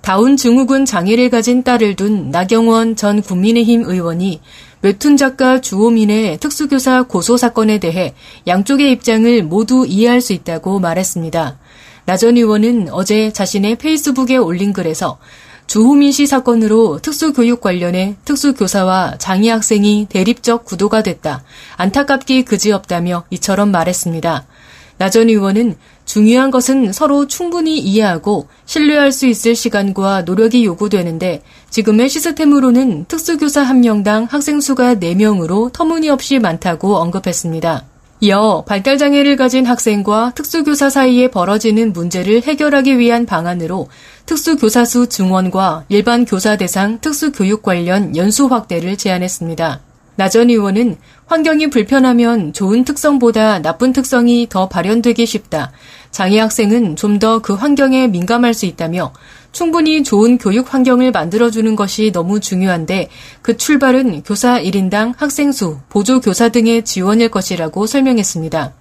다운 증후군 장애를 가진 딸을 둔 나경원 전 국민의힘 의원이 웹툰 작가 주호민의 특수교사 고소 사건에 대해 양쪽의 입장을 모두 이해할 수 있다고 말했습니다. 나 전 의원은 어제 자신의 페이스북에 올린 글에서 주호민 씨 사건으로 특수교육 관련해 특수교사와 장애 학생이 대립적 구도가 됐다. 안타깝기 그지없다며 이처럼 말했습니다. 나 전 의원은 중요한 것은 서로 충분히 이해하고 신뢰할 수 있을 시간과 노력이 요구되는데 지금의 시스템으로는 특수교사 한 명당 학생 수가 4명으로 터무니없이 많다고 언급했습니다. 이어 발달장애를 가진 학생과 특수교사 사이에 벌어지는 문제를 해결하기 위한 방안으로 특수교사 수 증원과 일반 교사 대상 특수교육 관련 연수 확대를 제안했습니다. 나전 의원은 환경이 불편하면 좋은 특성보다 나쁜 특성이 더 발현되기 쉽다. 장애 학생은 좀 더 그 환경에 민감할 수 있다며 충분히 좋은 교육 환경을 만들어주는 것이 너무 중요한데 그 출발은 교사 1인당 학생 수, 보조 교사 등의 지원일 것이라고 설명했습니다.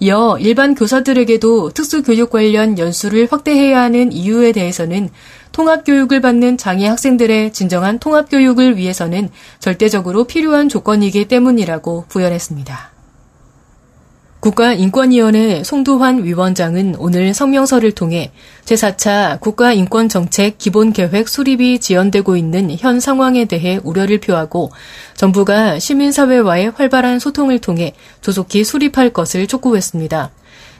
이어 일반 교사들에게도 특수교육 관련 연수를 확대해야 하는 이유에 대해서는 통합교육을 받는 장애 학생들의 진정한 통합교육을 위해서는 절대적으로 필요한 조건이기 때문이라고 부연했습니다. 국가인권위원회 송도환 위원장은 오늘 성명서를 통해 제4차 국가인권정책 기본계획 수립이 지연되고 있는 현 상황에 대해 우려를 표하고 정부가 시민사회와의 활발한 소통을 통해 조속히 수립할 것을 촉구했습니다.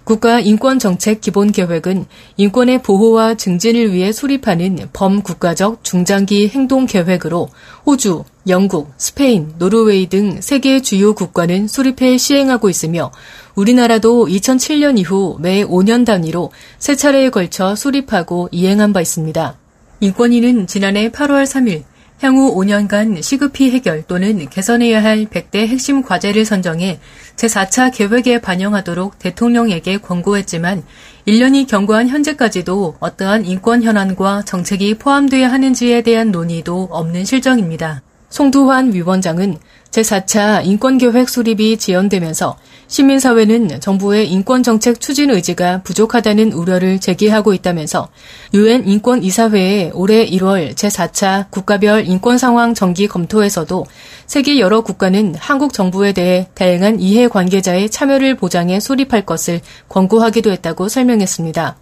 국가인권정책 기본계획은 인권의 보호와 증진을 위해 수립하는 범국가적 중장기 행동계획으로 호주, 영국, 스페인, 노르웨이 등 세계 주요 국가는 수립해 시행하고 있으며 우리나라도 2007년 이후 매 5년 단위로 세 차례에 걸쳐 수립하고 이행한 바 있습니다. 인권위는 지난해 8월 3일 향후 5년간 시급히 해결 또는 개선해야 할 100대 핵심 과제를 선정해 제4차 계획에 반영하도록 대통령에게 권고했지만 1년이 경과한 현재까지도 어떠한 인권 현안과 정책이 포함돼야 하는지에 대한 논의도 없는 실정입니다. 송두환 위원장은 제4차 인권계획 수립이 지연되면서 시민사회는 정부의 인권정책 추진 의지가 부족하다는 우려를 제기하고 있다면서 유엔 인권이사회의 올해 1월 제4차 국가별 인권상황 정기 검토에서도 세계 여러 국가는 한국 정부에 대해 다양한 이해 관계자의 참여를 보장해 수립할 것을 권고하기도 했다고 설명했습니다.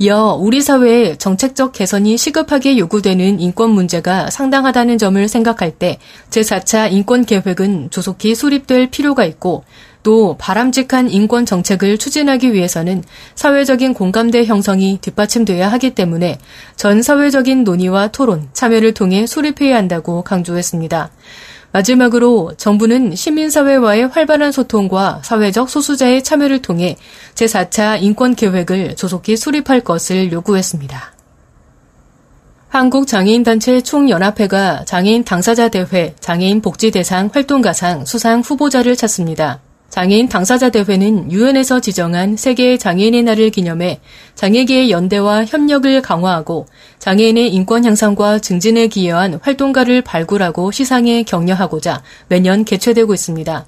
이어 우리 사회에 정책적 개선이 시급하게 요구되는 인권 문제가 상당하다는 점을 생각할 때 제4차 인권 계획은 조속히 수립될 필요가 있고 또 바람직한 인권 정책을 추진하기 위해서는 사회적인 공감대 형성이 뒷받침돼야 하기 때문에 전 사회적인 논의와 토론, 참여를 통해 수립해야 한다고 강조했습니다. 마지막으로 정부는 시민사회와의 활발한 소통과 사회적 소수자의 참여를 통해 제4차 인권계획을 조속히 수립할 것을 요구했습니다. 한국장애인단체 총연합회가 장애인 당사자 대회 장애인 복지대상 활동가상 수상 후보자를 찾습니다. 장애인 당사자 대회는 유엔에서 지정한 세계 장애인의 날을 기념해 장애계의 연대와 협력을 강화하고 장애인의 인권 향상과 증진에 기여한 활동가를 발굴하고 시상에 격려하고자 매년 개최되고 있습니다.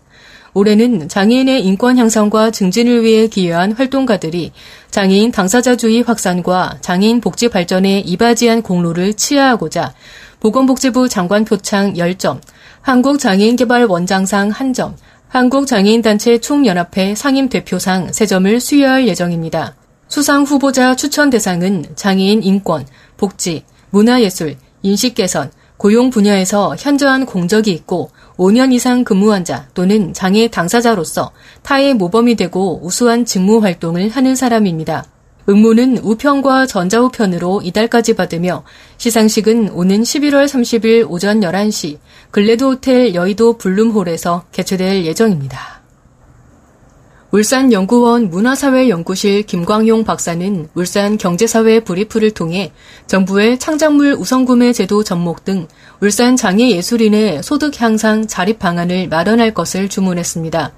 올해는 장애인의 인권 향상과 증진을 위해 기여한 활동가들이 장애인 당사자주의 확산과 장애인 복지 발전에 이바지한 공로를 치하하고자 보건복지부 장관 표창 10점, 한국장애인개발원장상 1점, 한국장애인단체 총연합회 상임대표상 3점을 수여할 예정입니다. 수상 후보자 추천 대상은 장애인 인권, 복지, 문화예술, 인식개선, 고용 분야에서 현저한 공적이 있고 5년 이상 근무한 자 또는 장애 당사자로서 타의 모범이 되고 우수한 직무 활동을 하는 사람입니다. 응모는 우편과 전자우편으로 이달까지 받으며 시상식은 오는 11월 30일 오전 11시 글래드 호텔 여의도 블룸홀에서 개최될 예정입니다. 울산연구원 문화사회연구실 김광용 박사는 울산 경제사회 브리프를 통해 정부의 창작물 우선구매 제도 접목 등 울산 장애예술인의 소득 향상 자립 방안을 마련할 것을 주문했습니다.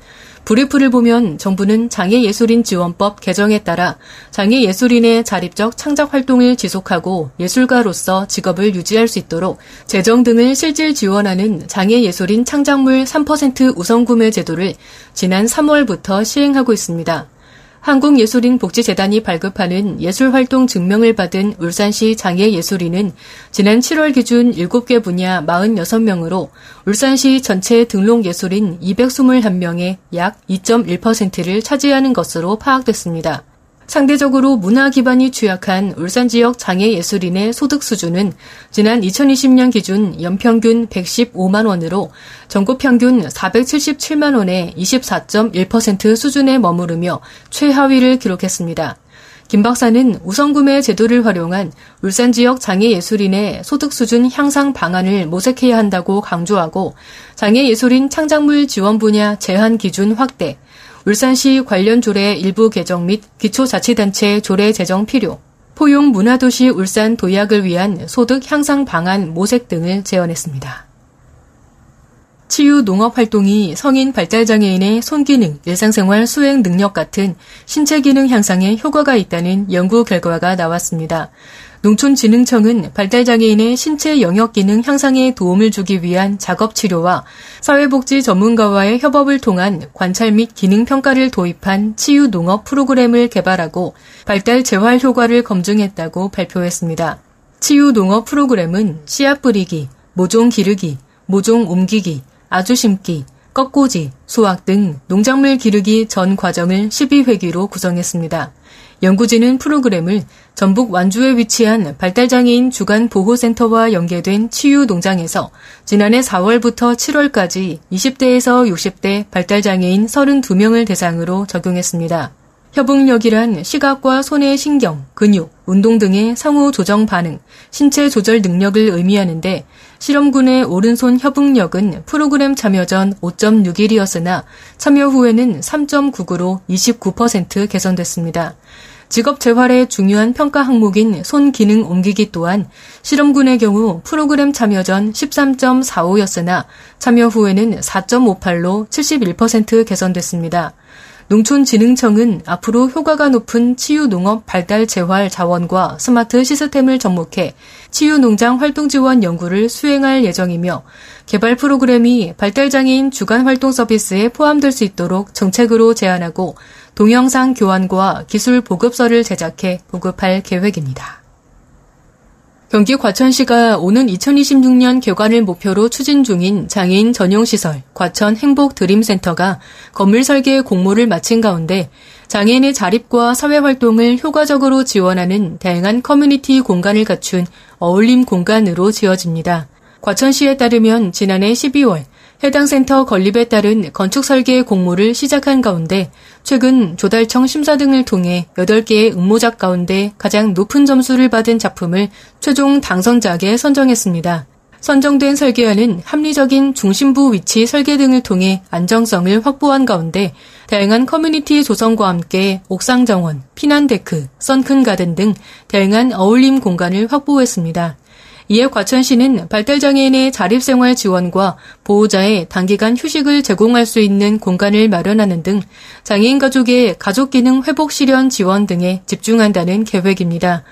브리프를 보면 정부는 장애예술인 지원법 개정에 따라 장애예술인의 자립적 창작 활동을 지속하고 예술가로서 직업을 유지할 수 있도록 재정 등을 실질 지원하는 장애예술인 창작물 3% 우선구매 제도를 지난 3월부터 시행하고 있습니다. 한국예술인 복지재단이 발급하는 예술활동 증명을 받은 울산시 장애예술인은 지난 7월 기준 7개 분야 46명으로 울산시 전체 등록예술인 221명의 약 2.1%를 차지하는 것으로 파악됐습니다. 상대적으로 문화 기반이 취약한 울산 지역 장애 예술인의 소득 수준은 지난 2020년 기준 연평균 115만 원으로 전국 평균 477만 원의 24.1% 수준에 머무르며 최하위를 기록했습니다. 김 박사는 우선구매 제도를 활용한 울산 지역 장애예술인의 소득 수준 향상 방안을 모색해야 한다고 강조하고 장애예술인 창작물 지원 분야 제한 기준 확대, 울산시 관련 조례 일부 개정 및 기초자치단체 조례 제정 필요, 포용 문화도시 울산 도약을 위한 소득 향상 방안 모색 등을 제언했습니다. 치유 농업 활동이 성인 발달장애인의 손기능, 일상생활 수행 능력 같은 신체 기능 향상에 효과가 있다는 연구 결과가 나왔습니다. 농촌진흥청은 발달장애인의 신체 영역 기능 향상에 도움을 주기 위한 작업 치료와 사회복지 전문가와의 협업을 통한 관찰 및 기능 평가를 도입한 치유 농업 프로그램을 개발하고 발달 재활 효과를 검증했다고 발표했습니다. 치유 농업 프로그램은 씨앗 뿌리기, 모종 기르기, 모종 옮기기, 아주 심기, 꺾고지, 수확 등 농작물 기르기 전 과정을 12회기로 구성했습니다. 연구진은 프로그램을 전북 완주에 위치한 발달장애인 주간 보호센터와 연계된 치유 농장에서 지난해 4월부터 7월까지 20대에서 60대 발달장애인 32명을 대상으로 적용했습니다. 협응력이란 시각과 손의 신경, 근육, 운동 등의 상호 조정 반응, 신체 조절 능력을 의미하는데 실험군의 오른손 협응력은 프로그램 참여 전 5.61이었으나 참여 후에는 3.99로 29% 개선됐습니다. 직업 재활의 중요한 평가 항목인 손 기능 옮기기 또한 실험군의 경우 프로그램 참여 전 13.45였으나 참여 후에는 4.58로 71% 개선됐습니다. 농촌진흥청은 앞으로 효과가 높은 치유농업 발달 재활 자원과 스마트 시스템을 접목해 치유농장 활동 지원 연구를 수행할 예정이며 개발 프로그램이 발달장애인 주간 활동 서비스에 포함될 수 있도록 정책으로 제안하고 동영상 교안과 기술 보급서를 제작해 보급할 계획입니다. 경기 과천시가 오는 2026년 개관을 목표로 추진 중인 장애인 전용시설 과천 행복 드림센터가 건물 설계 공모를 마친 가운데 장애인의 자립과 사회활동을 효과적으로 지원하는 다양한 커뮤니티 공간을 갖춘 어울림 공간으로 지어집니다. 과천시에 따르면 지난해 12월 해당 센터 건립에 따른 건축 설계 공모를 시작한 가운데 최근 조달청 심사 등을 통해 8개의 응모작 가운데 가장 높은 점수를 받은 작품을 최종 당선작에 선정했습니다. 선정된 설계안은 합리적인 중심부 위치 설계 등을 통해 안정성을 확보한 가운데 다양한 커뮤니티 조성과 함께 옥상 정원, 피난 데크, sunken garden 등 다양한 어울림 공간을 확보했습니다. 이에 과천시는 발달장애인의 자립생활 지원과 보호자의 단기간 휴식을 제공할 수 있는 공간을 마련하는 등 장애인 가족의 가족기능 회복 실현 지원 등에 집중한다는 계획입니다.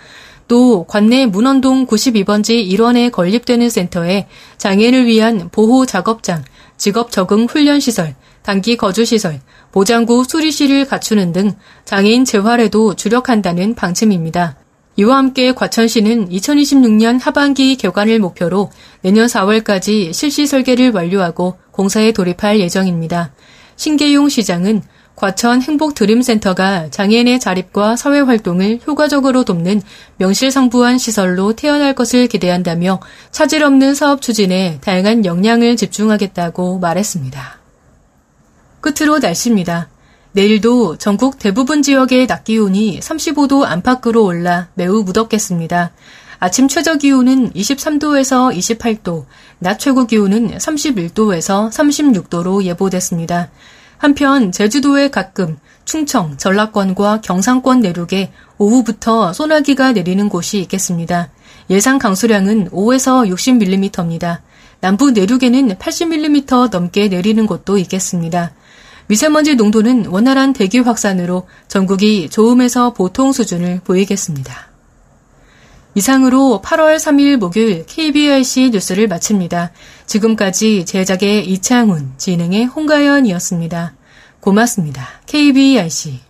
또 관내 문원동 92번지 1원에 건립되는 센터에 장애인을 위한 보호 작업장, 직업 적응 훈련 시설, 단기 거주 시설, 보장구 수리실을 갖추는 등 장애인 재활에도 주력한다는 방침입니다. 이와 함께 과천시는 2026년 하반기 개관을 목표로 내년 4월까지 실시 설계를 완료하고 공사에 돌입할 예정입니다. 신계용 시장은 과천 행복 드림센터가 장애인의 자립과 사회 활동을 효과적으로 돕는 명실상부한 시설로 태어날 것을 기대한다며 차질 없는 사업 추진에 다양한 역량을 집중하겠다고 말했습니다. 끝으로 날씨입니다. 내일도 전국 대부분 지역의 낮 기온이 35도 안팎으로 올라 매우 무덥겠습니다. 아침 최저 기온은 23도에서 28도, 낮 최고 기온은 31도에서 36도로 예보됐습니다. 한편 제주도에 가끔 충청, 전라권과 경상권 내륙에 오후부터 소나기가 내리는 곳이 있겠습니다. 예상 강수량은 5에서 60mm입니다. 남부 내륙에는 80mm 넘게 내리는 곳도 있겠습니다. 미세먼지 농도는 원활한 대기 확산으로 전국이 좋음에서 보통 수준을 보이겠습니다. 이상으로 8월 3일 목요일 KBRC 뉴스를 마칩니다. 지금까지 제작의 이창훈, 진행의 홍가연이었습니다. 고맙습니다. KBRC.